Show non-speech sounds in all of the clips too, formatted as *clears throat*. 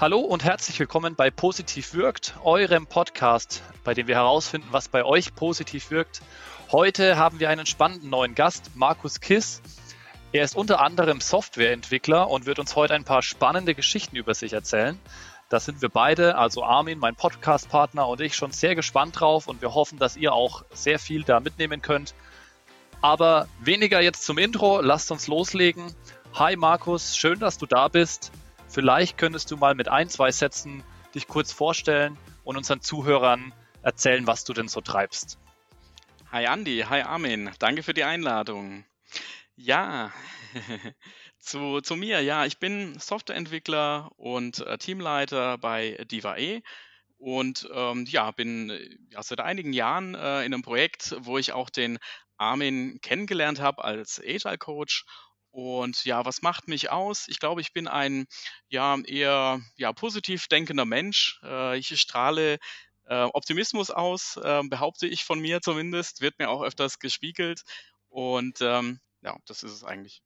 Hallo und herzlich willkommen bei Positiv wirkt, eurem Podcast, bei dem wir herausfinden, was bei euch positiv wirkt. Heute haben wir einen spannenden neuen Gast, Markus Kiss. Er ist unter anderem Softwareentwickler und wird uns heute ein paar spannende Geschichten über sich erzählen. Da sind wir beide, also Armin, mein Podcast-Partner und ich, schon sehr gespannt drauf und wir hoffen, dass ihr auch sehr viel da mitnehmen könnt. Aber weniger jetzt zum Intro, lasst uns loslegen. Hi Markus, schön, dass du da bist. Vielleicht könntest du mal mit ein, zwei Sätzen dich kurz vorstellen und unseren Zuhörern erzählen, was du denn so treibst. Hi Andi, hi Armin, danke für die Einladung. Ja, *laughs* zu, zu mir, ja, ich bin Softwareentwickler und äh, Teamleiter bei Diva.e und ähm, ja, bin äh, ja, seit einigen Jahren äh, in einem Projekt, wo ich auch den Armin kennengelernt habe als Agile Coach und ja, was macht mich aus? Ich glaube, ich bin ein ja eher ja, positiv denkender Mensch. Äh, ich strahle äh, Optimismus aus, äh, behaupte ich von mir zumindest, wird mir auch öfters gespiegelt. Und ähm, ja, das ist es eigentlich.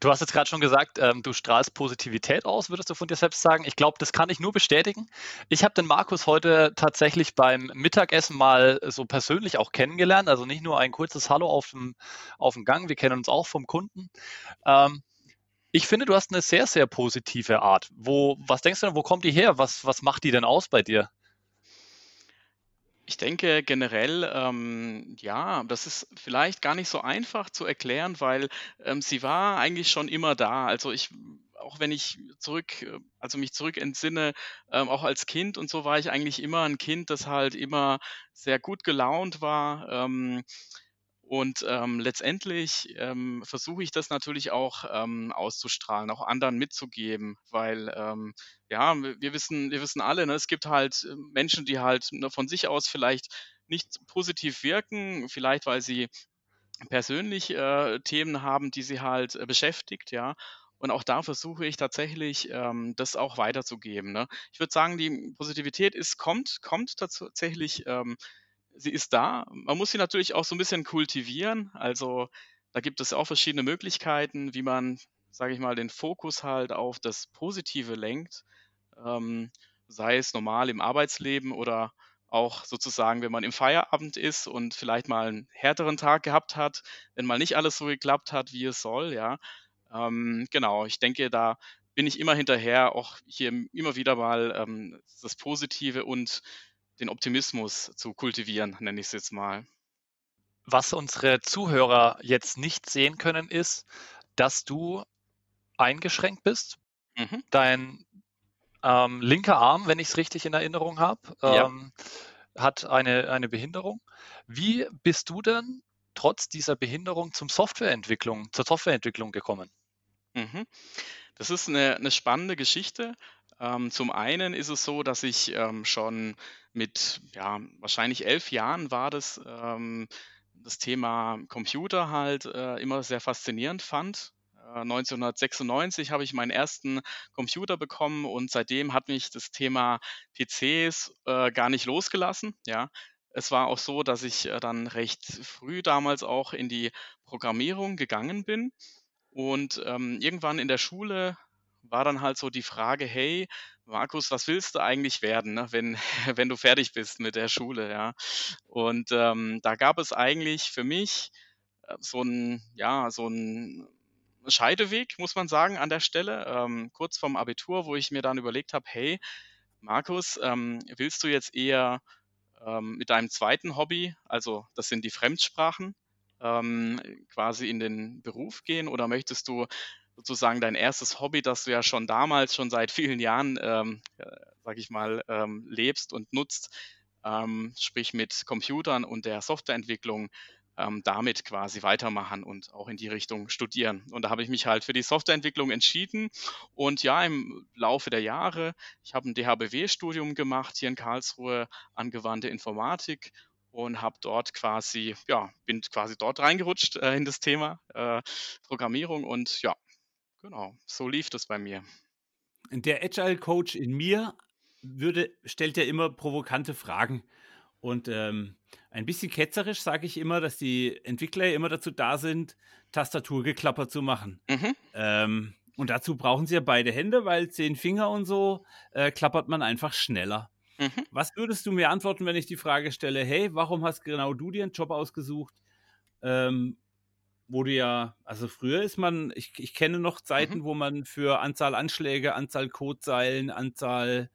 Du hast jetzt gerade schon gesagt, ähm, du strahlst Positivität aus, würdest du von dir selbst sagen. Ich glaube, das kann ich nur bestätigen. Ich habe den Markus heute tatsächlich beim Mittagessen mal so persönlich auch kennengelernt. Also nicht nur ein kurzes Hallo auf dem, auf dem Gang, wir kennen uns auch vom Kunden. Ähm, ich finde, du hast eine sehr, sehr positive Art. Wo, was denkst du denn, wo kommt die her? Was, was macht die denn aus bei dir? Ich denke generell, ähm, ja, das ist vielleicht gar nicht so einfach zu erklären, weil ähm, sie war eigentlich schon immer da. Also ich, auch wenn ich zurück, äh, also mich zurück entsinne, ähm, auch als Kind und so war ich eigentlich immer ein Kind, das halt immer sehr gut gelaunt war. Ähm, und ähm, letztendlich ähm, versuche ich das natürlich auch ähm, auszustrahlen, auch anderen mitzugeben, weil ähm, ja, wir wissen, wir wissen alle, ne, es gibt halt äh, Menschen, die halt ne, von sich aus vielleicht nicht positiv wirken, vielleicht weil sie persönlich äh, Themen haben, die sie halt äh, beschäftigt, ja. Und auch da versuche ich tatsächlich, ähm, das auch weiterzugeben. Ne? Ich würde sagen, die Positivität ist, kommt, kommt tatsächlich ähm, sie ist da. Man muss sie natürlich auch so ein bisschen kultivieren. Also da gibt es auch verschiedene Möglichkeiten, wie man, sage ich mal, den Fokus halt auf das Positive lenkt. Ähm, sei es normal im Arbeitsleben oder auch sozusagen, wenn man im Feierabend ist und vielleicht mal einen härteren Tag gehabt hat, wenn mal nicht alles so geklappt hat, wie es soll, ja. Ähm, genau, ich denke, da bin ich immer hinterher, auch hier immer wieder mal ähm, das Positive und den Optimismus zu kultivieren, nenne ich es jetzt mal. Was unsere Zuhörer jetzt nicht sehen können, ist, dass du eingeschränkt bist. Mhm. Dein ähm, linker Arm, wenn ich es richtig in Erinnerung habe, ähm, ja. hat eine, eine Behinderung. Wie bist du denn trotz dieser Behinderung zum Softwareentwicklung, zur Softwareentwicklung gekommen? Mhm. Das ist eine, eine spannende Geschichte. Ähm, zum einen ist es so, dass ich ähm, schon mit, ja, wahrscheinlich elf Jahren war das, ähm, das Thema Computer halt äh, immer sehr faszinierend fand. Äh, 1996 habe ich meinen ersten Computer bekommen und seitdem hat mich das Thema PCs äh, gar nicht losgelassen. Ja, es war auch so, dass ich äh, dann recht früh damals auch in die Programmierung gegangen bin und ähm, irgendwann in der Schule war dann halt so die Frage, hey, Markus, was willst du eigentlich werden, ne, wenn, *laughs* wenn du fertig bist mit der Schule, ja? Und ähm, da gab es eigentlich für mich äh, so ein, ja, so ein Scheideweg, muss man sagen, an der Stelle, ähm, kurz vorm Abitur, wo ich mir dann überlegt habe, hey, Markus, ähm, willst du jetzt eher ähm, mit deinem zweiten Hobby, also das sind die Fremdsprachen, ähm, quasi in den Beruf gehen oder möchtest du sozusagen dein erstes Hobby, das du ja schon damals, schon seit vielen Jahren, ähm, äh, sag ich mal, ähm, lebst und nutzt, ähm, sprich mit Computern und der Softwareentwicklung, ähm, damit quasi weitermachen und auch in die Richtung studieren. Und da habe ich mich halt für die Softwareentwicklung entschieden. Und ja, im Laufe der Jahre, ich habe ein DHBW-Studium gemacht hier in Karlsruhe, angewandte Informatik und habe dort quasi, ja, bin quasi dort reingerutscht äh, in das Thema äh, Programmierung und ja, Genau, so lief das bei mir. Der Agile Coach in mir würde, stellt ja immer provokante Fragen. Und ähm, ein bisschen ketzerisch sage ich immer, dass die Entwickler immer dazu da sind, Tastaturgeklapper zu machen. Mhm. Ähm, Und dazu brauchen Sie ja beide Hände, weil zehn Finger und so äh, klappert man einfach schneller. Mhm. Was würdest du mir antworten, wenn ich die Frage stelle, hey, warum hast genau du dir einen Job ausgesucht? Ähm, wo du ja, also früher ist man, ich, ich kenne noch Zeiten, mhm. wo man für Anzahl Anschläge, Anzahl Codezeilen, Anzahl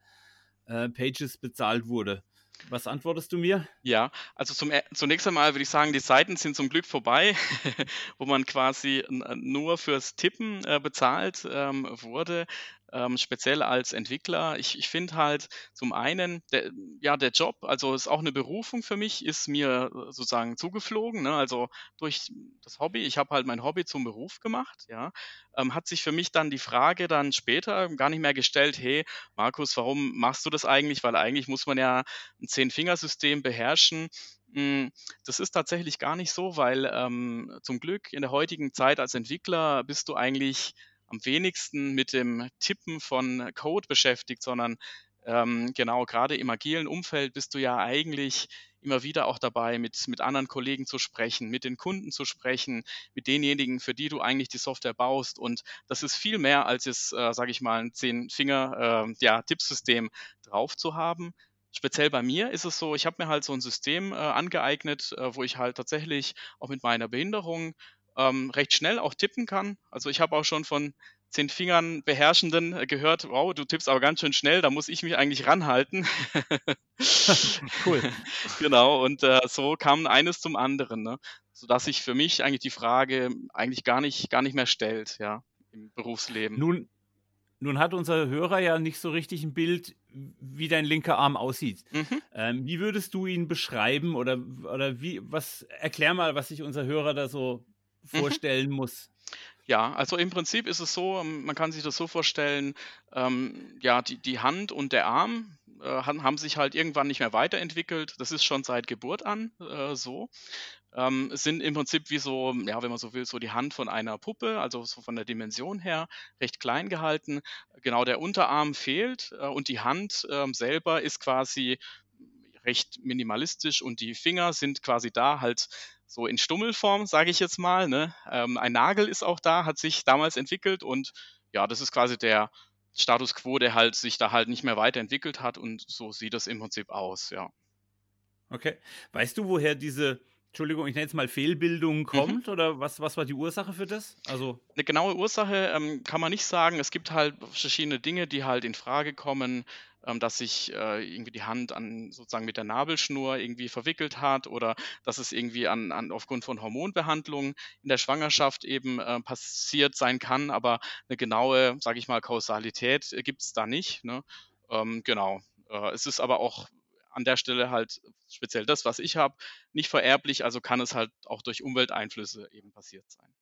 äh, Pages bezahlt wurde. Was antwortest du mir? Ja, also zum, zunächst einmal würde ich sagen, die Seiten sind zum Glück vorbei, *laughs* wo man quasi nur fürs Tippen äh, bezahlt ähm, wurde ähm, speziell als Entwickler. Ich, ich finde halt zum einen, der, ja, der Job, also ist auch eine Berufung für mich, ist mir sozusagen zugeflogen. Ne? Also durch das Hobby, ich habe halt mein Hobby zum Beruf gemacht, ja, ähm, hat sich für mich dann die Frage dann später gar nicht mehr gestellt, hey, Markus, warum machst du das eigentlich? Weil eigentlich muss man ja ein Zehn-Fingersystem beherrschen. Hm, das ist tatsächlich gar nicht so, weil ähm, zum Glück in der heutigen Zeit als Entwickler bist du eigentlich am wenigsten mit dem Tippen von Code beschäftigt, sondern ähm, genau gerade im agilen Umfeld bist du ja eigentlich immer wieder auch dabei, mit, mit anderen Kollegen zu sprechen, mit den Kunden zu sprechen, mit denjenigen, für die du eigentlich die Software baust. Und das ist viel mehr, als es, äh, sage ich mal, ein Zehn-Finger-Tippsystem äh, ja, drauf zu haben. Speziell bei mir ist es so, ich habe mir halt so ein System äh, angeeignet, äh, wo ich halt tatsächlich auch mit meiner Behinderung ähm, recht schnell auch tippen kann. Also ich habe auch schon von zehn Fingern Beherrschenden äh, gehört, wow, du tippst aber ganz schön schnell, da muss ich mich eigentlich ranhalten. *laughs* cool. *laughs* genau, und äh, so kam eines zum anderen, ne? sodass sich für mich eigentlich die Frage eigentlich gar nicht, gar nicht mehr stellt, ja, im Berufsleben. Nun, nun hat unser Hörer ja nicht so richtig ein Bild, wie dein linker Arm aussieht. Mhm. Ähm, wie würdest du ihn beschreiben oder, oder wie, was, erklär mal, was sich unser Hörer da so. Vorstellen mhm. muss. Ja, also im Prinzip ist es so, ähm, man kann sich das so vorstellen, ähm, ja, die, die Hand und der Arm äh, haben sich halt irgendwann nicht mehr weiterentwickelt. Das ist schon seit Geburt an äh, so. Ähm, sind im Prinzip wie so, ja, wenn man so will, so die Hand von einer Puppe, also so von der Dimension her recht klein gehalten. Genau der Unterarm fehlt äh, und die Hand äh, selber ist quasi recht minimalistisch und die Finger sind quasi da halt so in Stummelform, sage ich jetzt mal. Ne? Ähm, ein Nagel ist auch da, hat sich damals entwickelt und ja, das ist quasi der Status quo, der halt sich da halt nicht mehr weiterentwickelt hat und so sieht das im Prinzip aus, ja. Okay. Weißt du, woher diese, Entschuldigung, ich nenne es mal Fehlbildung mhm. kommt mhm. oder was, was war die Ursache für das? Also eine genaue Ursache ähm, kann man nicht sagen. Es gibt halt verschiedene Dinge, die halt in Frage kommen ähm, dass sich äh, irgendwie die Hand an sozusagen mit der Nabelschnur irgendwie verwickelt hat oder dass es irgendwie an, an aufgrund von Hormonbehandlungen in der Schwangerschaft eben äh, passiert sein kann, aber eine genaue, sage ich mal, Kausalität äh, gibt es da nicht. Ne? Ähm, genau. Äh, es ist aber auch an der Stelle halt speziell das, was ich habe, nicht vererblich, also kann es halt auch durch Umwelteinflüsse eben passiert sein.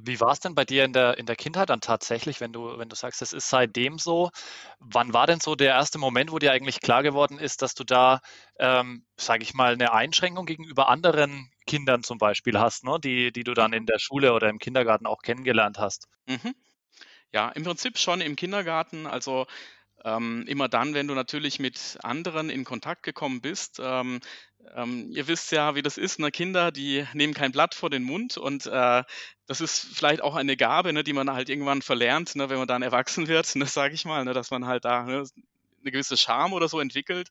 Wie war es denn bei dir in der, in der Kindheit dann tatsächlich, wenn du, wenn du sagst, es ist seitdem so? Wann war denn so der erste Moment, wo dir eigentlich klar geworden ist, dass du da, ähm, sage ich mal, eine Einschränkung gegenüber anderen Kindern zum Beispiel hast, ne? die, die du dann in der Schule oder im Kindergarten auch kennengelernt hast? Mhm. Ja, im Prinzip schon im Kindergarten. Also ähm, immer dann, wenn du natürlich mit anderen in Kontakt gekommen bist. Ähm, ähm, ihr wisst ja, wie das ist, ne? Kinder, die nehmen kein Blatt vor den Mund und äh, das ist vielleicht auch eine Gabe, ne, die man halt irgendwann verlernt, ne, wenn man dann erwachsen wird, *laughs* ne, sage ich mal, ne, dass man halt da ne, eine gewisse Charme oder so entwickelt.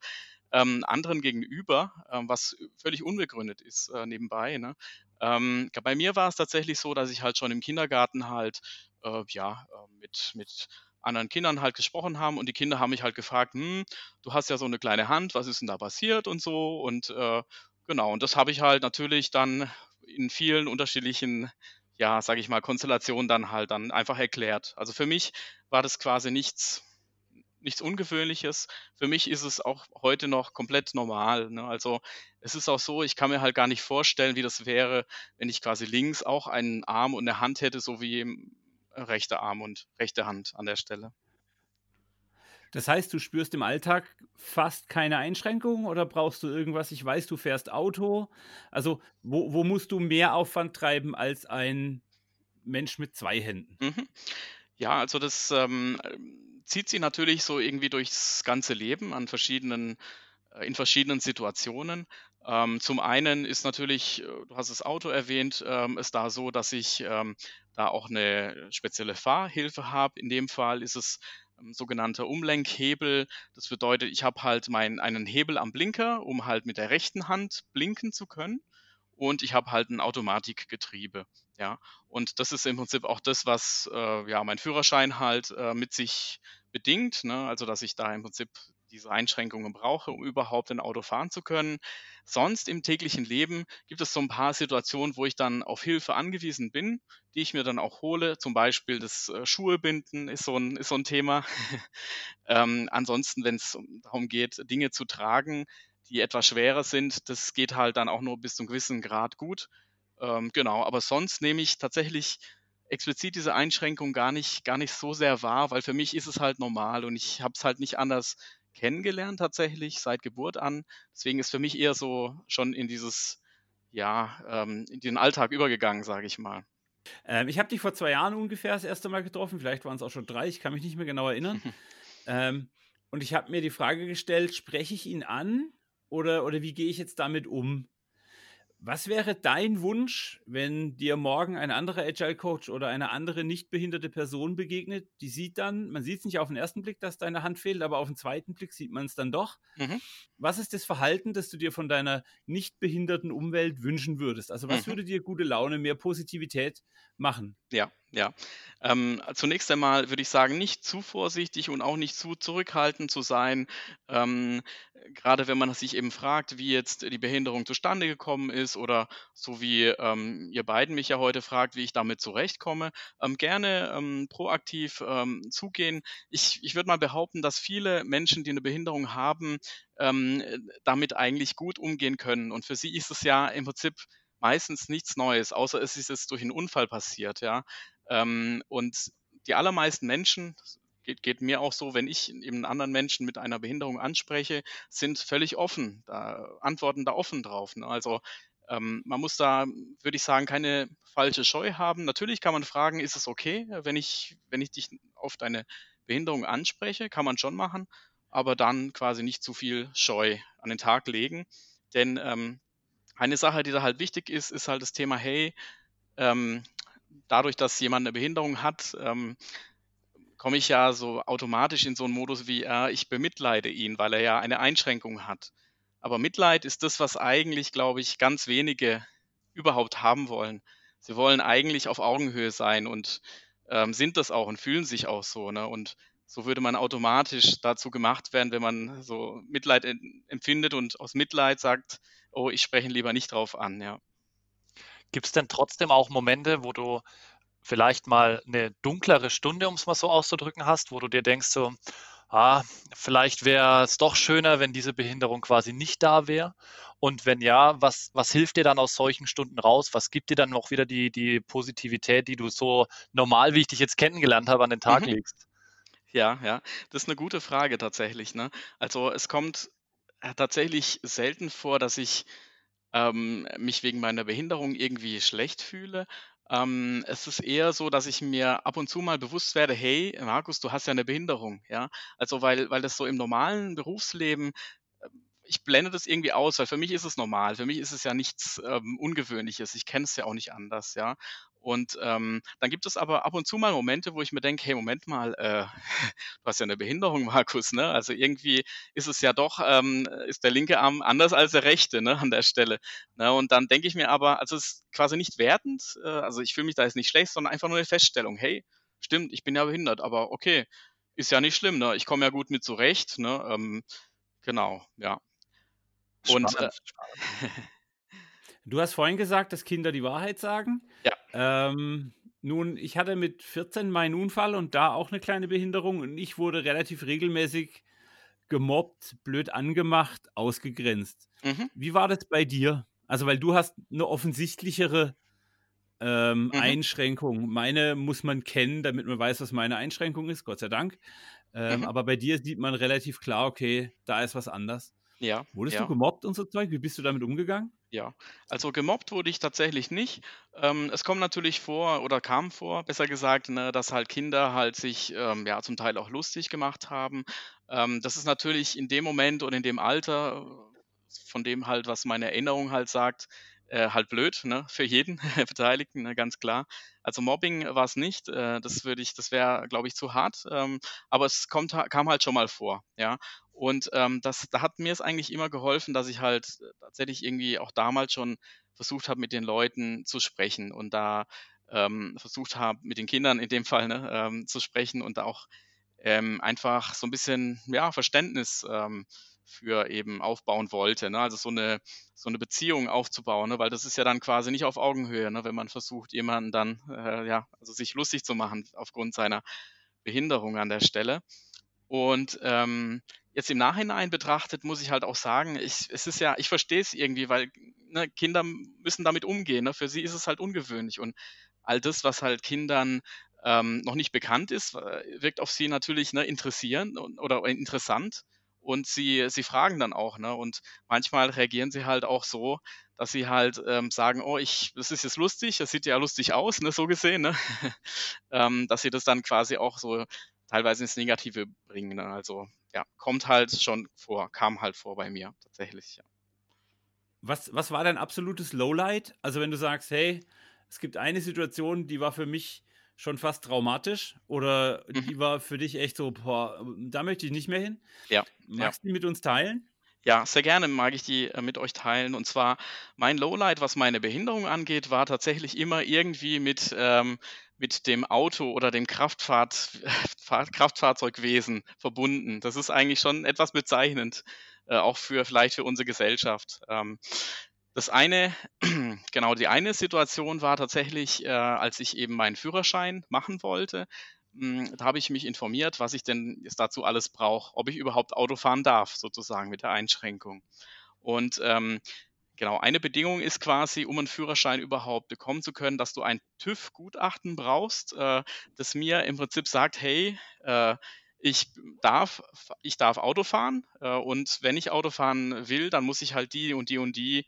Ähm, anderen gegenüber, ähm, was völlig unbegründet ist äh, nebenbei. Ne? Ähm, bei mir war es tatsächlich so, dass ich halt schon im Kindergarten halt äh, ja äh, mit, mit anderen Kindern halt gesprochen haben und die Kinder haben mich halt gefragt, hm, du hast ja so eine kleine Hand, was ist denn da passiert und so und äh, genau und das habe ich halt natürlich dann in vielen unterschiedlichen ja, sage ich mal, Konstellationen dann halt dann einfach erklärt. Also für mich war das quasi nichts nichts Ungewöhnliches. Für mich ist es auch heute noch komplett normal. Ne? Also es ist auch so, ich kann mir halt gar nicht vorstellen, wie das wäre, wenn ich quasi links auch einen Arm und eine Hand hätte, so wie rechter Arm und rechte Hand an der Stelle. Das heißt, du spürst im Alltag fast keine Einschränkungen oder brauchst du irgendwas? Ich weiß, du fährst Auto. Also, wo, wo musst du mehr Aufwand treiben als ein Mensch mit zwei Händen? Mhm. Ja, also das ähm, zieht sich natürlich so irgendwie durchs ganze Leben an verschiedenen, äh, in verschiedenen Situationen. Ähm, zum einen ist natürlich, äh, du hast das Auto erwähnt, ähm, ist da so, dass ich ähm, da auch eine spezielle Fahrhilfe habe. In dem Fall ist es sogenannter Umlenkhebel. Das bedeutet, ich habe halt meinen einen Hebel am Blinker, um halt mit der rechten Hand blinken zu können. Und ich habe halt ein Automatikgetriebe. Ja, und das ist im Prinzip auch das, was äh, ja mein Führerschein halt äh, mit sich bedingt. Ne? Also dass ich da im Prinzip diese Einschränkungen brauche, um überhaupt ein Auto fahren zu können. Sonst im täglichen Leben gibt es so ein paar Situationen, wo ich dann auf Hilfe angewiesen bin, die ich mir dann auch hole. Zum Beispiel das äh, Schuhebinden ist so ein, ist so ein Thema. *laughs* ähm, ansonsten, wenn es darum geht, Dinge zu tragen, die etwas schwerer sind, das geht halt dann auch nur bis zu einem gewissen Grad gut. Ähm, genau, aber sonst nehme ich tatsächlich explizit diese Einschränkung gar nicht, gar nicht so sehr wahr, weil für mich ist es halt normal und ich habe es halt nicht anders kennengelernt tatsächlich seit Geburt an. Deswegen ist für mich eher so schon in dieses, ja, ähm, in den Alltag übergegangen, sage ich mal. Ähm, ich habe dich vor zwei Jahren ungefähr das erste Mal getroffen, vielleicht waren es auch schon drei, ich kann mich nicht mehr genau erinnern. *laughs* ähm, und ich habe mir die Frage gestellt, spreche ich ihn an oder, oder wie gehe ich jetzt damit um? Was wäre dein Wunsch, wenn dir morgen ein anderer Agile Coach oder eine andere nicht behinderte Person begegnet? Die sieht dann, man sieht es nicht auf den ersten Blick, dass deine Hand fehlt, aber auf den zweiten Blick sieht man es dann doch. Mhm. Was ist das Verhalten, das du dir von deiner nicht behinderten Umwelt wünschen würdest? Also was mhm. würde dir gute Laune, mehr Positivität machen? Ja, ja. Ähm, zunächst einmal würde ich sagen, nicht zu vorsichtig und auch nicht zu zurückhaltend zu sein. Ähm, gerade wenn man sich eben fragt, wie jetzt die Behinderung zustande gekommen ist oder so wie ähm, ihr beiden mich ja heute fragt, wie ich damit zurechtkomme, ähm, gerne ähm, proaktiv ähm, zugehen. Ich, ich würde mal behaupten, dass viele Menschen, die eine Behinderung haben, damit eigentlich gut umgehen können. Und für sie ist es ja im Prinzip meistens nichts Neues, außer es ist jetzt durch einen Unfall passiert, ja. Ähm, und die allermeisten Menschen, geht, geht mir auch so, wenn ich eben anderen Menschen mit einer Behinderung anspreche, sind völlig offen, da, antworten da offen drauf. Ne? Also ähm, man muss da, würde ich sagen, keine falsche Scheu haben. Natürlich kann man fragen, ist es okay, wenn ich, wenn ich dich auf deine Behinderung anspreche, kann man schon machen, aber dann quasi nicht zu viel Scheu an den Tag legen. Denn ähm, eine Sache, die da halt wichtig ist, ist halt das Thema, hey, ähm, dadurch, dass jemand eine Behinderung hat, ähm, komme ich ja so automatisch in so einen Modus wie, äh, ich bemitleide ihn, weil er ja eine Einschränkung hat. Aber Mitleid ist das, was eigentlich, glaube ich, ganz wenige überhaupt haben wollen. Sie wollen eigentlich auf Augenhöhe sein und ähm, sind das auch und fühlen sich auch so. Ne? Und so würde man automatisch dazu gemacht werden, wenn man so Mitleid empfindet und aus Mitleid sagt, oh, ich spreche lieber nicht drauf an, ja. Gibt es denn trotzdem auch Momente, wo du vielleicht mal eine dunklere Stunde, um es mal so auszudrücken, hast, wo du dir denkst, so, ah, vielleicht wäre es doch schöner, wenn diese Behinderung quasi nicht da wäre? Und wenn ja, was, was hilft dir dann aus solchen Stunden raus? Was gibt dir dann noch wieder die, die Positivität, die du so normal, wie ich dich jetzt kennengelernt habe, an den Tag mhm. legst? Ja, ja, das ist eine gute Frage tatsächlich. Ne? Also es kommt äh, tatsächlich selten vor, dass ich ähm, mich wegen meiner Behinderung irgendwie schlecht fühle. Ähm, es ist eher so, dass ich mir ab und zu mal bewusst werde, hey, Markus, du hast ja eine Behinderung, ja. Also weil, weil das so im normalen Berufsleben äh, ich blende das irgendwie aus, weil für mich ist es normal. Für mich ist es ja nichts ähm, Ungewöhnliches. Ich kenne es ja auch nicht anders, ja. Und ähm, dann gibt es aber ab und zu mal Momente, wo ich mir denke, hey, Moment mal, äh, *laughs* du hast ja eine Behinderung, *laughs* Markus, ne? Also irgendwie ist es ja doch, ähm, ist der linke Arm anders als der rechte, ne, an der Stelle. Ne? Und dann denke ich mir aber, also es ist quasi nicht wertend, äh, also ich fühle mich da jetzt nicht schlecht, sondern einfach nur eine Feststellung, hey, stimmt, ich bin ja behindert, aber okay, ist ja nicht schlimm, ne? Ich komme ja gut mit zurecht, ne? Ähm, genau, ja. Und äh, *laughs* Du hast vorhin gesagt, dass Kinder die Wahrheit sagen. Ja. Ähm, nun, ich hatte mit 14 meinen Unfall und da auch eine kleine Behinderung und ich wurde relativ regelmäßig gemobbt, blöd angemacht, ausgegrenzt. Mhm. Wie war das bei dir? Also, weil du hast eine offensichtlichere ähm, mhm. Einschränkung. Meine muss man kennen, damit man weiß, was meine Einschränkung ist, Gott sei Dank. Ähm, mhm. Aber bei dir sieht man relativ klar, okay, da ist was anders. Ja. Wurdest ja. du gemobbt und so Zeug? Wie bist du damit umgegangen? Ja, also gemobbt wurde ich tatsächlich nicht. Ähm, es kommt natürlich vor oder kam vor, besser gesagt, ne, dass halt Kinder halt sich ähm, ja zum Teil auch lustig gemacht haben. Ähm, das ist natürlich in dem Moment und in dem Alter von dem halt, was meine Erinnerung halt sagt, äh, halt blöd, ne, *laughs* für jeden *laughs* Beteiligten, ne, ganz klar. Also Mobbing war es nicht, äh, das würde ich, das wäre, glaube ich, zu hart, ähm, aber es kommt, kam halt schon mal vor, ja. Und ähm, das, da hat mir es eigentlich immer geholfen, dass ich halt tatsächlich irgendwie auch damals schon versucht habe, mit den Leuten zu sprechen und da ähm, versucht habe, mit den Kindern in dem Fall ne, ähm, zu sprechen und da auch ähm, einfach so ein bisschen ja, Verständnis ähm, für eben aufbauen wollte. Ne? Also so eine, so eine Beziehung aufzubauen, ne? weil das ist ja dann quasi nicht auf Augenhöhe, ne? wenn man versucht, jemanden dann äh, ja, also sich lustig zu machen aufgrund seiner Behinderung an der Stelle. Und ähm, jetzt im Nachhinein betrachtet muss ich halt auch sagen, ich, es ist ja, ich verstehe es irgendwie, weil ne, Kinder müssen damit umgehen. Ne? Für sie ist es halt ungewöhnlich und all das, was halt Kindern ähm, noch nicht bekannt ist, äh, wirkt auf sie natürlich ne, interessierend oder interessant und sie, sie fragen dann auch, ne? Und manchmal reagieren sie halt auch so, dass sie halt ähm, sagen, oh, ich, das ist jetzt lustig, das sieht ja lustig aus, ne, so gesehen, ne? *laughs* ähm, dass sie das dann quasi auch so teilweise ins Negative bringen. Ne? Also ja, kommt halt schon vor, kam halt vor bei mir tatsächlich, ja. Was, was war dein absolutes Lowlight? Also wenn du sagst, hey, es gibt eine Situation, die war für mich schon fast traumatisch oder mhm. die war für dich echt so, boah, da möchte ich nicht mehr hin? Ja. Magst du die mit uns teilen? Ja, sehr gerne mag ich die äh, mit euch teilen. Und zwar mein Lowlight, was meine Behinderung angeht, war tatsächlich immer irgendwie mit, ähm, mit dem Auto oder dem Kraftfahrt, *laughs* Kraftfahrzeugwesen verbunden. Das ist eigentlich schon etwas bezeichnend, äh, auch für vielleicht für unsere Gesellschaft. Ähm, das eine, *clears throat* genau, die eine Situation war tatsächlich, äh, als ich eben meinen Führerschein machen wollte. Hm, da habe ich mich informiert, was ich denn jetzt dazu alles brauche, ob ich überhaupt Auto fahren darf, sozusagen mit der Einschränkung. Und ähm, genau, eine Bedingung ist quasi, um einen Führerschein überhaupt bekommen zu können, dass du ein TÜV-Gutachten brauchst, äh, das mir im Prinzip sagt, hey, äh, ich darf, ich darf Auto fahren äh, und wenn ich Auto fahren will, dann muss ich halt die und die und die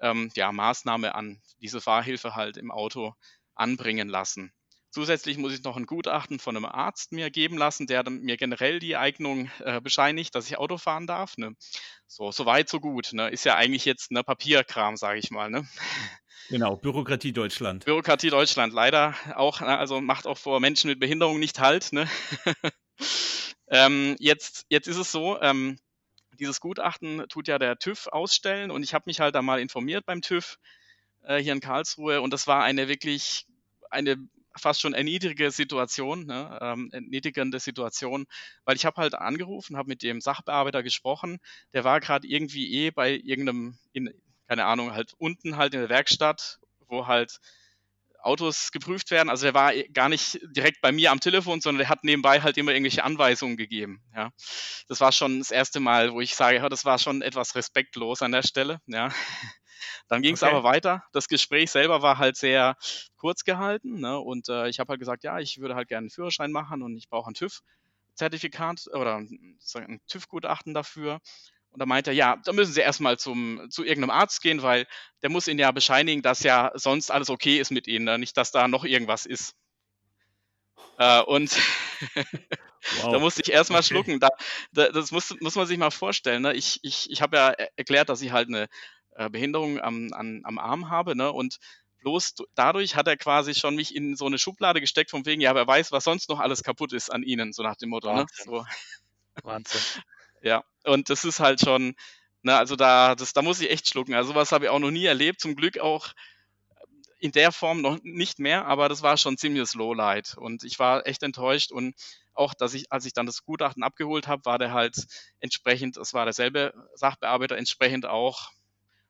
ähm, ja, Maßnahme an diese Fahrhilfe halt im Auto anbringen lassen. Zusätzlich muss ich noch ein Gutachten von einem Arzt mir geben lassen, der mir generell die Eignung äh, bescheinigt, dass ich Auto fahren darf. Ne? So, so weit, so gut. Ne? Ist ja eigentlich jetzt ne Papierkram, sage ich mal. Ne? Genau, Bürokratie Deutschland. Bürokratie Deutschland, leider auch, ne? also macht auch vor Menschen mit Behinderung nicht halt. Ne? *laughs* ähm, jetzt, jetzt ist es so, ähm, dieses Gutachten tut ja der TÜV ausstellen und ich habe mich halt da mal informiert beim TÜV äh, hier in Karlsruhe und das war eine wirklich eine fast schon erniedrige Situation, ne, ähm, erniedrigende Situation, weil ich habe halt angerufen, habe mit dem Sachbearbeiter gesprochen, der war gerade irgendwie eh bei irgendeinem, in, keine Ahnung, halt unten halt in der Werkstatt, wo halt Autos geprüft werden. Also der war gar nicht direkt bei mir am Telefon, sondern der hat nebenbei halt immer irgendwelche Anweisungen gegeben. Ja, das war schon das erste Mal, wo ich sage, ja, das war schon etwas respektlos an der Stelle. Ja, dann ging es okay. aber weiter. Das Gespräch selber war halt sehr kurz gehalten ne? und äh, ich habe halt gesagt, ja, ich würde halt gerne einen Führerschein machen und ich brauche ein TÜV-Zertifikat oder ein TÜV-Gutachten dafür. Und da meinte er, ja, da müssen Sie erstmal zum, zu irgendeinem Arzt gehen, weil der muss Ihnen ja bescheinigen, dass ja sonst alles okay ist mit Ihnen, ne? nicht, dass da noch irgendwas ist. Äh, und *laughs* wow. da musste ich erstmal okay. schlucken. Da, da, das muss, muss man sich mal vorstellen. Ne? Ich, ich, ich habe ja erklärt, dass ich halt eine äh, Behinderung am, an, am Arm habe. Ne? Und bloß dadurch hat er quasi schon mich in so eine Schublade gesteckt, von wegen, ja, wer weiß, was sonst noch alles kaputt ist an Ihnen, so nach dem Motto. Ne? Wahnsinn. Ne? So. Wahnsinn. *laughs* Ja, und das ist halt schon, ne, also da, das, da muss ich echt schlucken. Also sowas habe ich auch noch nie erlebt, zum Glück auch in der Form noch nicht mehr, aber das war schon ziemliches Lowlight. Und ich war echt enttäuscht und auch, dass ich, als ich dann das Gutachten abgeholt habe, war der halt entsprechend, das war derselbe Sachbearbeiter, entsprechend auch,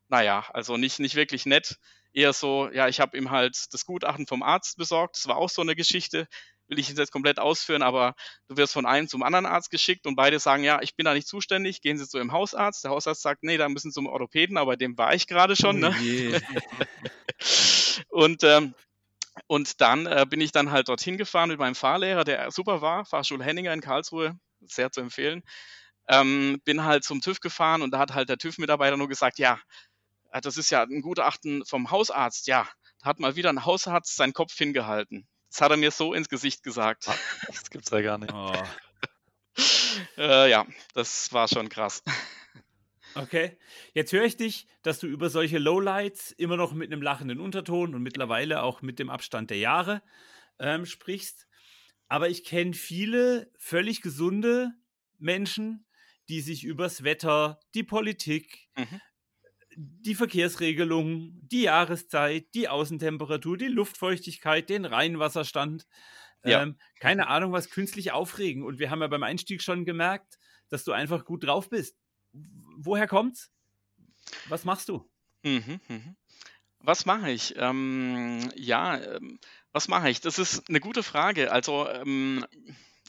naja, also nicht, nicht wirklich nett, eher so, ja, ich habe ihm halt das Gutachten vom Arzt besorgt, das war auch so eine Geschichte, will ich jetzt komplett ausführen, aber du wirst von einem zum anderen Arzt geschickt und beide sagen, ja, ich bin da nicht zuständig, gehen Sie zu Ihrem Hausarzt. Der Hausarzt sagt, nee, da müssen Sie zum Orthopäden, aber dem war ich gerade schon. Oh ne? *laughs* und ähm, und dann äh, bin ich dann halt dorthin gefahren mit meinem Fahrlehrer, der super war, Fahrschule Henninger in Karlsruhe, sehr zu empfehlen. Ähm, bin halt zum TÜV gefahren und da hat halt der TÜV-Mitarbeiter nur gesagt, ja, äh, das ist ja ein Gutachten vom Hausarzt, ja. Da hat mal wieder ein Hausarzt seinen Kopf hingehalten. Das hat er mir so ins Gesicht gesagt. Ah, das gibt's ja gar nicht. Oh. *laughs* äh, ja, das war schon krass. Okay, jetzt höre ich dich, dass du über solche Lowlights immer noch mit einem lachenden Unterton und mittlerweile auch mit dem Abstand der Jahre ähm, sprichst. Aber ich kenne viele völlig gesunde Menschen, die sich übers Wetter, die Politik, mhm. Die Verkehrsregelungen, die Jahreszeit, die Außentemperatur, die Luftfeuchtigkeit, den Rheinwasserstand, ja. ähm, keine Ahnung, was künstlich aufregen. Und wir haben ja beim Einstieg schon gemerkt, dass du einfach gut drauf bist woher kommt's? Was machst du? Mhm, mhm. Was mache ich? Ähm, ja, ähm, was mache ich? Das ist eine gute Frage. Also, ähm,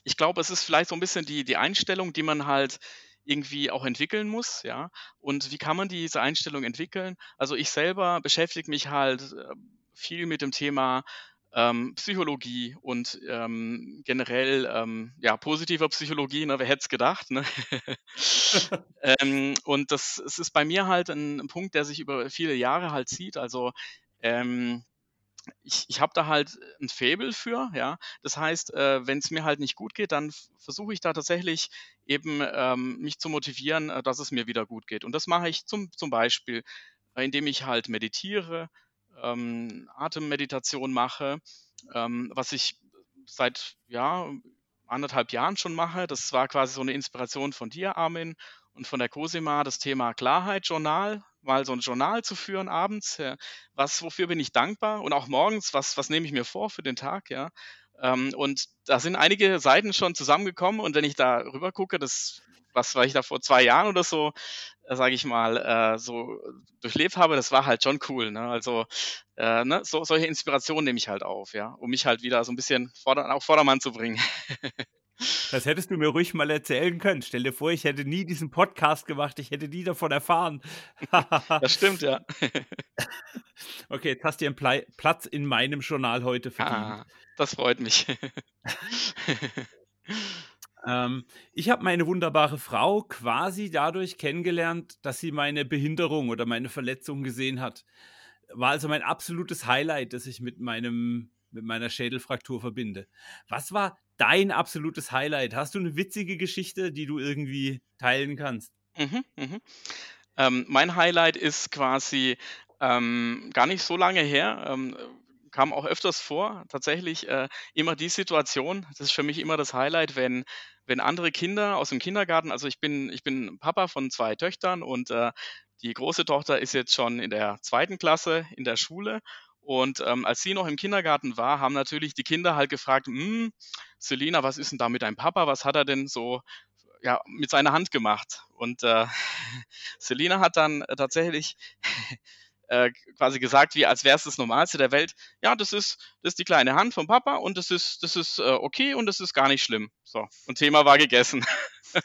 ich glaube, es ist vielleicht so ein bisschen die, die Einstellung, die man halt irgendwie auch entwickeln muss, ja. Und wie kann man diese Einstellung entwickeln? Also ich selber beschäftige mich halt äh, viel mit dem Thema ähm, Psychologie und ähm, generell ähm, ja positiver Psychologie, ne, wer hätte es gedacht, ne? *laughs* ähm, und das es ist bei mir halt ein, ein, Punkt, der sich über viele Jahre halt zieht. Also ähm, ich, ich habe da halt ein Faible für, ja. Das heißt, äh, wenn es mir halt nicht gut geht, dann versuche ich da tatsächlich eben ähm, mich zu motivieren, äh, dass es mir wieder gut geht. Und das mache ich zum, zum Beispiel, äh, indem ich halt meditiere, ähm, Atemmeditation mache, ähm, was ich seit ja, anderthalb Jahren schon mache. Das war quasi so eine Inspiration von dir, Armin, und von der Cosima, das Thema Klarheit, Journal, mal so ein Journal zu führen abends. Ja. Was, wofür bin ich dankbar? Und auch morgens, was, was nehme ich mir vor für den Tag, ja. Ähm, und da sind einige Seiten schon zusammengekommen und wenn ich da rüber gucke, das was war ich da vor zwei Jahren oder so, äh, sage ich mal, äh, so durchlebt habe, das war halt schon cool. Ne? Also äh, ne? so, solche Inspirationen nehme ich halt auf, ja, um mich halt wieder so ein bisschen vorder auf Vordermann zu bringen. *laughs* Das hättest du mir ruhig mal erzählen können. Stell dir vor, ich hätte nie diesen Podcast gemacht, ich hätte nie davon erfahren. das stimmt, ja. *laughs* Okay, jetzt hast du einen Pla Platz in meinem Journal heute verdient. Ah, das freut mich. *laughs* Ähm, ich habe meine wunderbare Frau quasi dadurch kennengelernt, dass sie meine Behinderung oder meine Verletzung gesehen hat. War also mein absolutes Highlight, das ich mit meinem mit meiner Schädelfraktur verbinde. Was war dein absolutes Highlight? Hast du eine witzige Geschichte, die du irgendwie teilen kannst? Mhm, mhm. Ähm, mein Highlight ist quasi ähm, gar nicht so lange her. Ähm, kam auch öfters vor, tatsächlich äh, immer die Situation, das ist für mich immer das Highlight, wenn, wenn andere Kinder aus dem Kindergarten, also ich bin, ich bin Papa von zwei Töchtern und äh, die große Tochter ist jetzt schon in der zweiten Klasse in der Schule und ähm, als sie noch im Kindergarten war, haben natürlich die Kinder halt gefragt, hm, Selina, was ist denn da mit deinem Papa? Was hat er denn so ja, mit seiner Hand gemacht? Und äh, *laughs* Selina hat dann äh, tatsächlich *laughs* äh, quasi gesagt, wie als wäre es das Normalste der Welt. Ja, das ist, das ist die kleine Hand vom Papa und das ist, das ist äh, okay und das ist gar nicht schlimm. So, und Thema war gegessen. *laughs*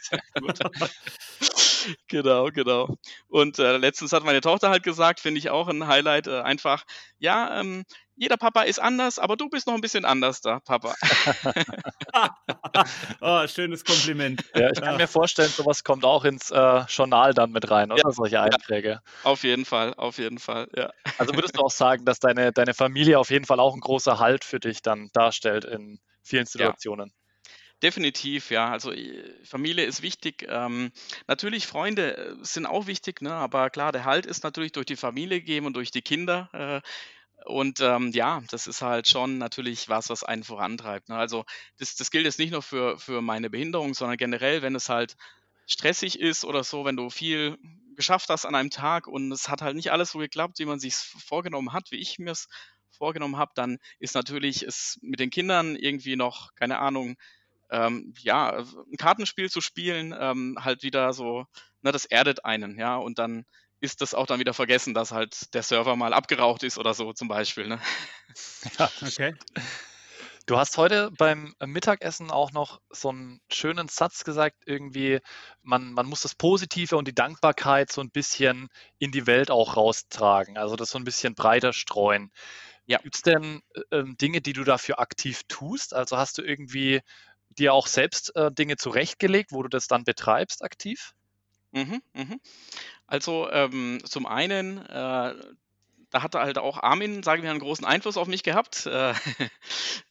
genau, genau. Und äh, letztens hat meine Tochter halt gesagt, finde ich auch ein Highlight, äh, einfach, ja, ähm, jeder Papa ist anders, aber du bist noch ein bisschen anders da, Papa. *laughs* oh, schönes Kompliment. Ja, ich kann ja. mir vorstellen, sowas kommt auch ins äh, Journal dann mit rein, oder? Ja, Solche Einträge. Ja, auf jeden Fall, auf jeden Fall, ja. Also würdest du auch sagen, dass deine, deine Familie auf jeden Fall auch ein großer Halt für dich dann darstellt in vielen Situationen? Definitiv, ja. Also Familie ist wichtig. Ähm, natürlich Freunde äh, sind auch wichtig, ne? aber klar, der Halt ist natürlich durch die Familie gegeben und durch die Kinder. Äh, und ähm, ja, das ist halt schon natürlich was, was einen vorantreibt. Ne? Also das, das gilt jetzt nicht nur für, für meine Behinderung, sondern generell, wenn es halt stressig ist oder so, wenn du viel geschafft hast an einem Tag und es hat halt nicht alles so geklappt, wie man sich vorgenommen hat, wie ich mir es vorgenommen habe, dann ist natürlich es mit den Kindern irgendwie noch, keine Ahnung, ähm, ja, ein Kartenspiel zu spielen, ähm, halt wieder so, ne, das erdet einen, ja, und dann ist das auch dann wieder vergessen, dass halt der Server mal abgeraucht ist oder so zum Beispiel. Ne? Ja, okay. Du hast heute beim Mittagessen auch noch so einen schönen Satz gesagt, irgendwie, man, man muss das Positive und die Dankbarkeit so ein bisschen in die Welt auch raustragen, also das so ein bisschen breiter streuen. Ja. Gibt es denn äh, ähm, Dinge, die du dafür aktiv tust? Also hast du irgendwie dir auch selbst äh, Dinge zurechtgelegt, wo du das dann betreibst aktiv? Mhm, mhm. Also ähm, zum einen, äh, da hatte halt auch Armin, sagen wir, einen großen Einfluss auf mich gehabt. *laughs*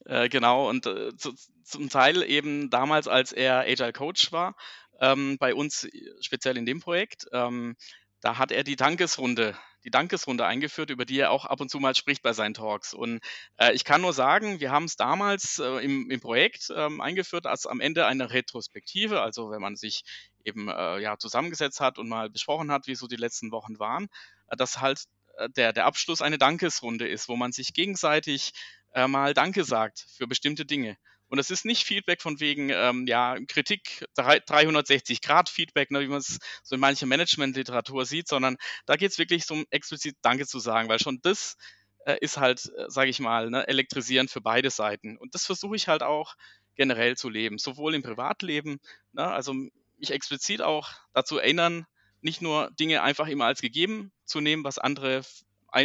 Äh, äh, genau, und äh, zu, zum Teil eben damals, als er Agile Coach war, ähm, bei uns, speziell in dem Projekt. Ähm, da hat er die Dankesrunde, die Dankesrunde eingeführt, über die er auch ab und zu mal spricht bei seinen Talks. Und äh, ich kann nur sagen, wir haben es damals äh, im, im, Projekt ähm, eingeführt als am Ende eine Retrospektive, also wenn man sich eben äh, ja zusammengesetzt hat und mal besprochen hat, wie so die letzten Wochen waren, äh, dass halt äh, der, der Abschluss eine Dankesrunde ist, wo man sich gegenseitig äh, mal Danke sagt für bestimmte Dinge. Und es ist nicht Feedback von wegen, ähm, ja, Kritik, 360 Grad Feedback, ne, wie man es so in mancher Management-Literatur sieht, sondern da geht es wirklich um explizit Danke zu sagen, weil schon das äh, ist halt, äh, sage ich mal, ne, elektrisierend für beide Seiten. Und das versuche ich halt auch generell zu leben, sowohl im Privatleben, ne, also mich explizit auch dazu erinnern, nicht nur Dinge einfach immer als gegeben zu nehmen, was andere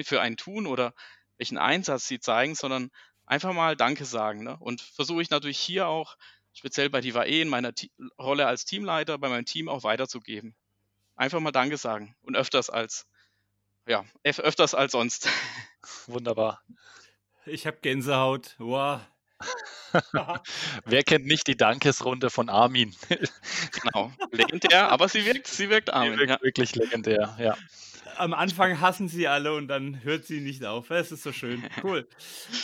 für einen tun oder welchen Einsatz sie zeigen, sondern einfach mal Danke sagen. Ne? Und versuche ich natürlich hier auch, speziell bei Divae in meiner T Rolle als Teamleiter, bei meinem Team auch weiterzugeben. Einfach mal Danke sagen und öfters als, ja, öfters als sonst. *laughs* Wunderbar. Ich habe Gänsehaut. Wow. *laughs* Wer kennt nicht die Dankesrunde von Armin? genau, legendär, aber sie wirkt, sie wirkt Armin. Sie wirkt ja. wirklich legendär, ja am Anfang hassen sie alle und dann hört sie nicht auf. Es ist so schön. Cool.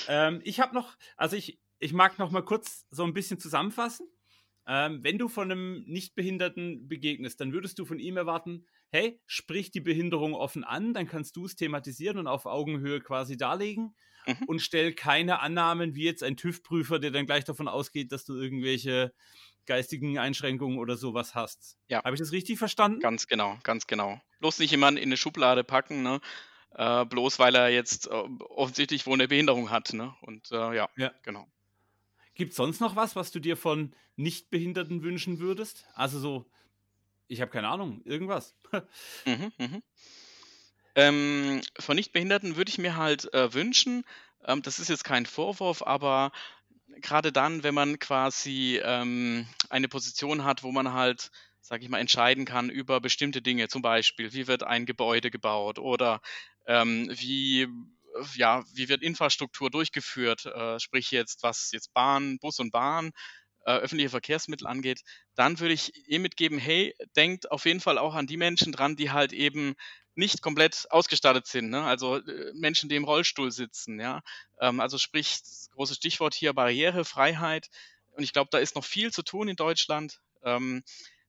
ähm, ich habe noch, also ich, ich mag noch mal kurz so ein bisschen zusammenfassen. Ähm, wenn du von einem Nichtbehinderten begegnest, dann würdest du von ihm erwarten, hey, sprich die Behinderung offen an, dann kannst du es thematisieren und auf Augenhöhe quasi darlegen mhm. und stell keine Annahmen wie jetzt ein TÜV-Prüfer, der dann gleich davon ausgeht, dass du irgendwelche geistigen Einschränkungen oder sowas hast. Ja. Habe ich das richtig verstanden? Ganz genau, ganz genau. Bloß nicht jemanden in eine Schublade packen, ne? Äh, bloß weil er jetzt äh, offensichtlich wohl eine Behinderung hat. Ne? Und äh, ja, ja, genau. Gibt es sonst noch was, was du dir von Nichtbehinderten wünschen würdest? Also so, ich habe keine Ahnung, irgendwas. *laughs* mhm, mhm. Ähm, von Nichtbehinderten würde ich mir halt äh, wünschen, ähm, das ist jetzt kein Vorwurf, aber gerade dann, wenn man quasi ähm, eine Position hat, wo man halt, sage ich mal, entscheiden kann über bestimmte Dinge, zum Beispiel, wie wird ein Gebäude gebaut oder ähm, wie ja, wie wird Infrastruktur durchgeführt, äh, sprich jetzt, was jetzt Bahn, Bus und Bahn, äh, öffentliche Verkehrsmittel angeht, dann würde ich ihr mitgeben, hey, denkt auf jeden Fall auch an die Menschen dran, die halt eben nicht komplett ausgestattet sind. Ne? Also äh, Menschen, die im Rollstuhl sitzen. Ja? Ähm, also sprich, großes Stichwort hier Barriere, Freiheit. Und ich glaube, da ist noch viel zu tun in Deutschland, ähm,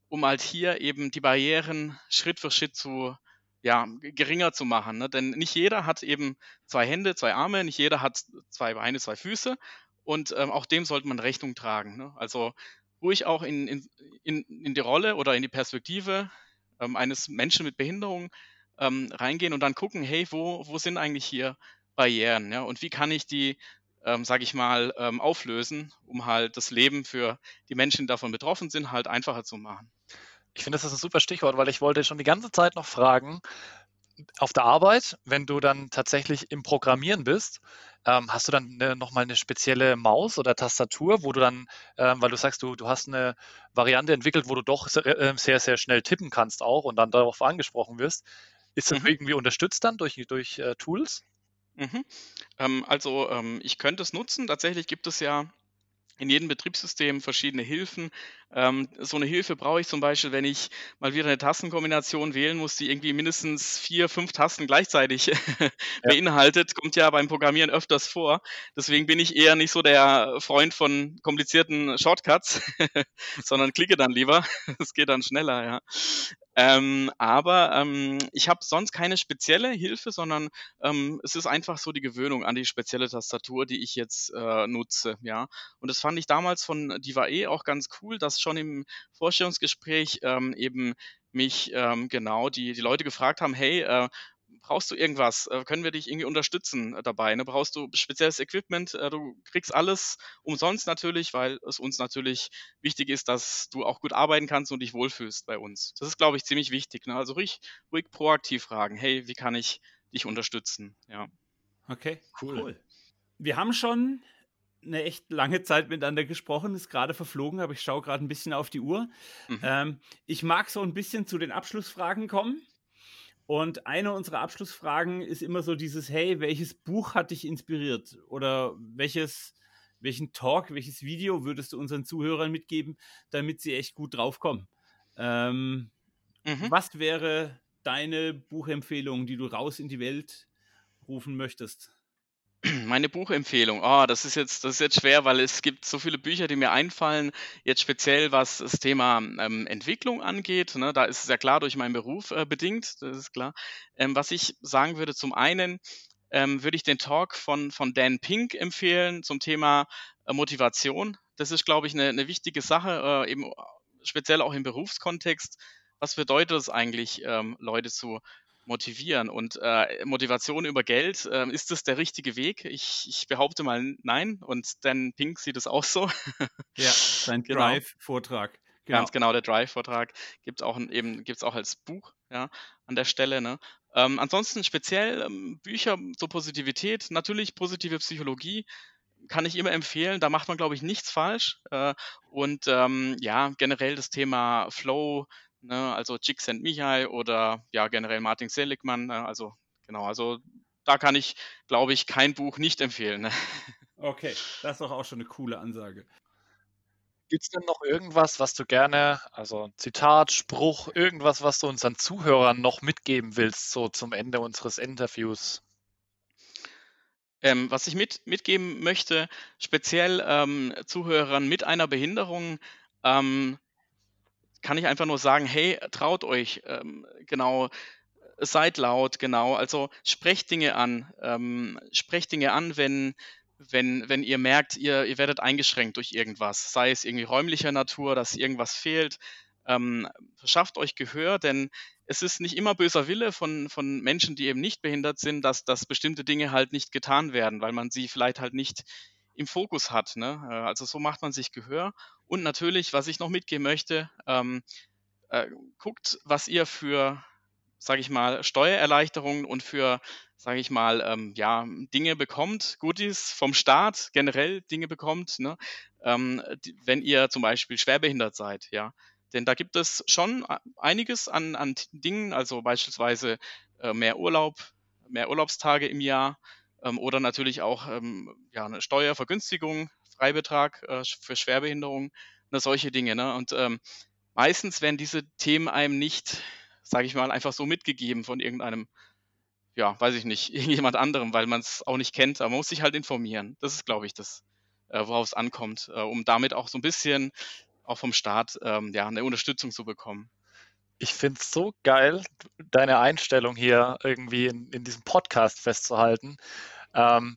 um halt hier eben die Barrieren Schritt für Schritt zu ja, geringer zu machen. Ne? Denn nicht jeder hat eben zwei Hände, zwei Arme, nicht jeder hat zwei Beine, zwei Füße. Und ähm, auch dem sollte man Rechnung tragen. Ne? Also ruhig auch in, in, in, die Rolle oder in die Perspektive ähm, eines Menschen mit Behinderung ähm, reingehen und dann gucken, hey, wo, wo sind eigentlich hier Barrieren? Ja? Und wie kann ich die, ähm, sage ich mal, ähm, auflösen, um halt das Leben für die Menschen, die davon betroffen sind, halt einfacher zu machen. Ich finde, das ist ein super Stichwort, weil ich wollte schon die ganze Zeit noch fragen, auf der Arbeit, wenn du dann tatsächlich im Programmieren bist, ähm, hast du dann ne, nochmal eine spezielle Maus oder Tastatur, wo du dann, ähm, weil du sagst, du, du hast eine Variante entwickelt, wo du doch sehr, äh, sehr, sehr schnell tippen kannst auch und dann darauf angesprochen wirst. Ist das mhm. irgendwie unterstützt dann durch, durch äh, Tools? Mhm. Ähm, also ähm, ich könnte es nutzen. Tatsächlich gibt es ja in jedem Betriebssystem verschiedene Hilfen. Ähm, so eine Hilfe brauche ich zum Beispiel, wenn ich mal wieder eine Tastenkombination wählen muss, die irgendwie mindestens vier, fünf Tasten gleichzeitig *laughs* ja. beinhaltet. Kommt ja beim Programmieren öfters vor. Deswegen bin ich eher nicht so der Freund von komplizierten Shortcuts, *laughs* sondern klicke dann lieber. *laughs* Es geht dann schneller, ja. Ähm, aber ähm, ich habe sonst keine spezielle Hilfe, sondern ähm, es ist einfach so die Gewöhnung an die spezielle Tastatur, die ich jetzt äh, nutze. Ja, und das fand ich damals von Divae auch ganz cool, dass schon im Vorstellungsgespräch ähm, eben mich ähm, genau die, die Leute gefragt haben, hey, äh, brauchst du irgendwas? Äh, können wir dich irgendwie unterstützen äh, dabei? Ne? Brauchst du spezielles Equipment? Äh, du kriegst alles umsonst natürlich, weil es uns natürlich wichtig ist, dass du auch gut arbeiten kannst und dich wohlfühlst bei uns. Das ist, glaube ich, ziemlich wichtig. Ne? Also ruhig, ruhig proaktiv fragen, hey, wie kann ich dich unterstützen? Ja. Okay, cool. cool. Wir haben schon eine echt lange Zeit miteinander gesprochen, ist gerade verflogen, aber ich schaue gerade ein bisschen auf die Uhr. Mhm. Ähm, ich mag so ein bisschen zu den Abschlussfragen kommen. Und eine unserer Abschlussfragen ist immer so dieses, hey, welches Buch hat dich inspiriert? Oder welches, welchen Talk, welches Video würdest du unseren Zuhörern mitgeben, damit sie echt gut draufkommen? Ähm, mhm. Was wäre deine Buchempfehlung, die du raus in die Welt rufen möchtest? *clears throat* Meine Buchempfehlung. Oh, das ist jetzt, das ist jetzt schwer, weil es gibt so viele Bücher, die mir einfallen. Jetzt speziell, was das Thema ähm, Entwicklung angeht. Ne, da ist es ja klar durch meinen Beruf äh, bedingt. Das ist klar. Ähm, was ich sagen würde, zum einen ähm, würde ich den Talk von, von Dan Pink empfehlen zum Thema äh, Motivation. Das ist, glaube ich, eine, eine wichtige Sache, äh, eben speziell auch im Berufskontext. Was bedeutet es eigentlich, ähm, Leute zu motivieren. Und äh, Motivation über Geld, äh, ist das der richtige Weg? Ich, ich behaupte mal nein. Und Dan Pink sieht es auch so. ja, sein *laughs* genau. Drive-Vortrag. Genau. Ganz genau, der Drive-Vortrag gibt es auch eben gibt's auch als Buch ja, an der Stelle. Ne? Ähm, ansonsten speziell ähm, Bücher zur Positivität, natürlich positive Psychologie kann ich immer empfehlen. Da macht man, glaube ich, nichts falsch. Äh, und ähm, ja, generell das Thema Flow, ne, also Chicks and Michael oder ja generell Martin Seligmann, ne, also genau, also da kann ich, glaube ich, kein Buch nicht empfehlen. Ne? Okay, das ist doch auch schon eine coole Ansage. Gibt es denn noch irgendwas, was du gerne, also Zitat, Spruch, irgendwas, was du unseren Zuhörern noch mitgeben willst, so zum Ende unseres Interviews? Ähm, was ich mit, mitgeben möchte, speziell ähm, Zuhörern mit einer Behinderung, ähm, kann ich einfach nur sagen, hey, traut euch, ähm, genau, seid laut, genau, also sprecht Dinge an, ähm, sprecht Dinge an, wenn, wenn, wenn ihr merkt, ihr, ihr werdet eingeschränkt durch irgendwas, sei es irgendwie räumlicher Natur, dass irgendwas fehlt, ähm, verschafft euch Gehör, denn es ist nicht immer böser Wille von, von Menschen, die eben nicht behindert sind, dass, dass bestimmte Dinge halt nicht getan werden, weil man sie vielleicht halt nicht im Fokus hat. Ne? Äh, also so macht man sich Gehör. Und natürlich, was ich noch mitgeben möchte, ähm, äh, guckt, was ihr für, sage ich mal, Steuererleichterungen und für, sage ich mal, ähm, ja, Dinge bekommt, Goodies vom Staat generell Dinge bekommt, ne? ähm, die, wenn ihr zum Beispiel schwerbehindert seid, ja. Denn da gibt es schon einiges an, an Dingen, also beispielsweise äh, mehr Urlaub, mehr Urlaubstage im Jahr, ähm, oder natürlich auch ähm, ja, eine Steuervergünstigung, Freibetrag äh, für Schwerbehinderung, ne, solche Dinge. Ne? Und ähm, meistens werden diese Themen einem nicht, sage ich mal, einfach so mitgegeben von irgendeinem, ja, weiß ich nicht, *laughs* irgendjemand anderem, weil man es auch nicht kennt. Aber man muss sich halt informieren. Das ist, glaube ich, das, äh, worauf es ankommt, äh, um damit auch so ein bisschen auch vom Staat ähm, ja, eine Unterstützung zu bekommen. Ich finde es so geil, deine Einstellung hier irgendwie in, in diesem Podcast festzuhalten. Ähm,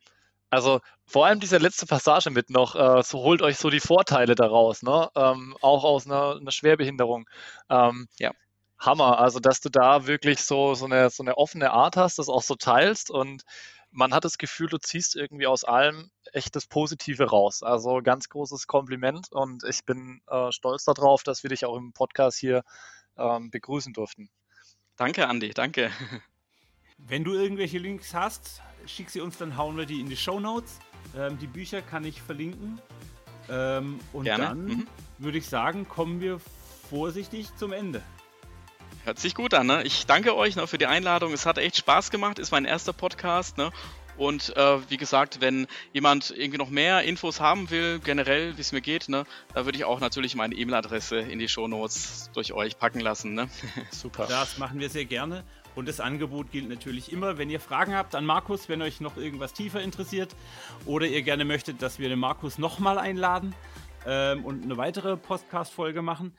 also vor allem diese letzte Passage mit noch, äh, so holt euch so die Vorteile daraus, ne? Ähm, auch aus einer, einer Schwerbehinderung. Ähm, ja. Hammer, also dass du da wirklich so, so, eine, so eine offene Art hast, das auch so teilst und man hat das Gefühl, du ziehst irgendwie aus allem echt das Positive raus. Also ganz großes Kompliment und ich bin äh, stolz darauf, dass wir dich auch im Podcast hier ähm, begrüßen durften. Danke, Andi, danke. Wenn du irgendwelche Links hast, schick sie uns, dann hauen wir die in die Show Notes. Ähm, die Bücher kann ich verlinken. Ähm, und Gerne. dann mhm. würde ich sagen, kommen wir vorsichtig zum Ende. Hört sich gut an, ne? Ich danke euch noch für die Einladung. Es hat echt Spaß gemacht. Ist mein erster Podcast, ne? Und äh, wie gesagt, wenn jemand irgendwie noch mehr Infos haben will, generell, wie es mir geht, ne, da würde ich auch natürlich meine E-Mail-Adresse in die Shownotes durch euch packen lassen. Ne? *laughs* Super. Das machen wir sehr gerne. Und das Angebot gilt natürlich immer, wenn ihr Fragen habt an Markus, wenn euch noch irgendwas tiefer interessiert oder ihr gerne möchtet, dass wir den Markus nochmal einladen ähm, und eine weitere Podcast-Folge machen,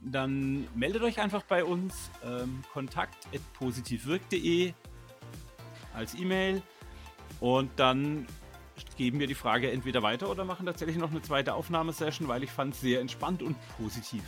dann meldet euch einfach bei uns. Ähm, kontakt.positivwirk.de als E-Mail und dann geben wir die Frage entweder weiter oder machen tatsächlich noch eine zweite Aufnahmesession, weil ich fand es sehr entspannt und positiv.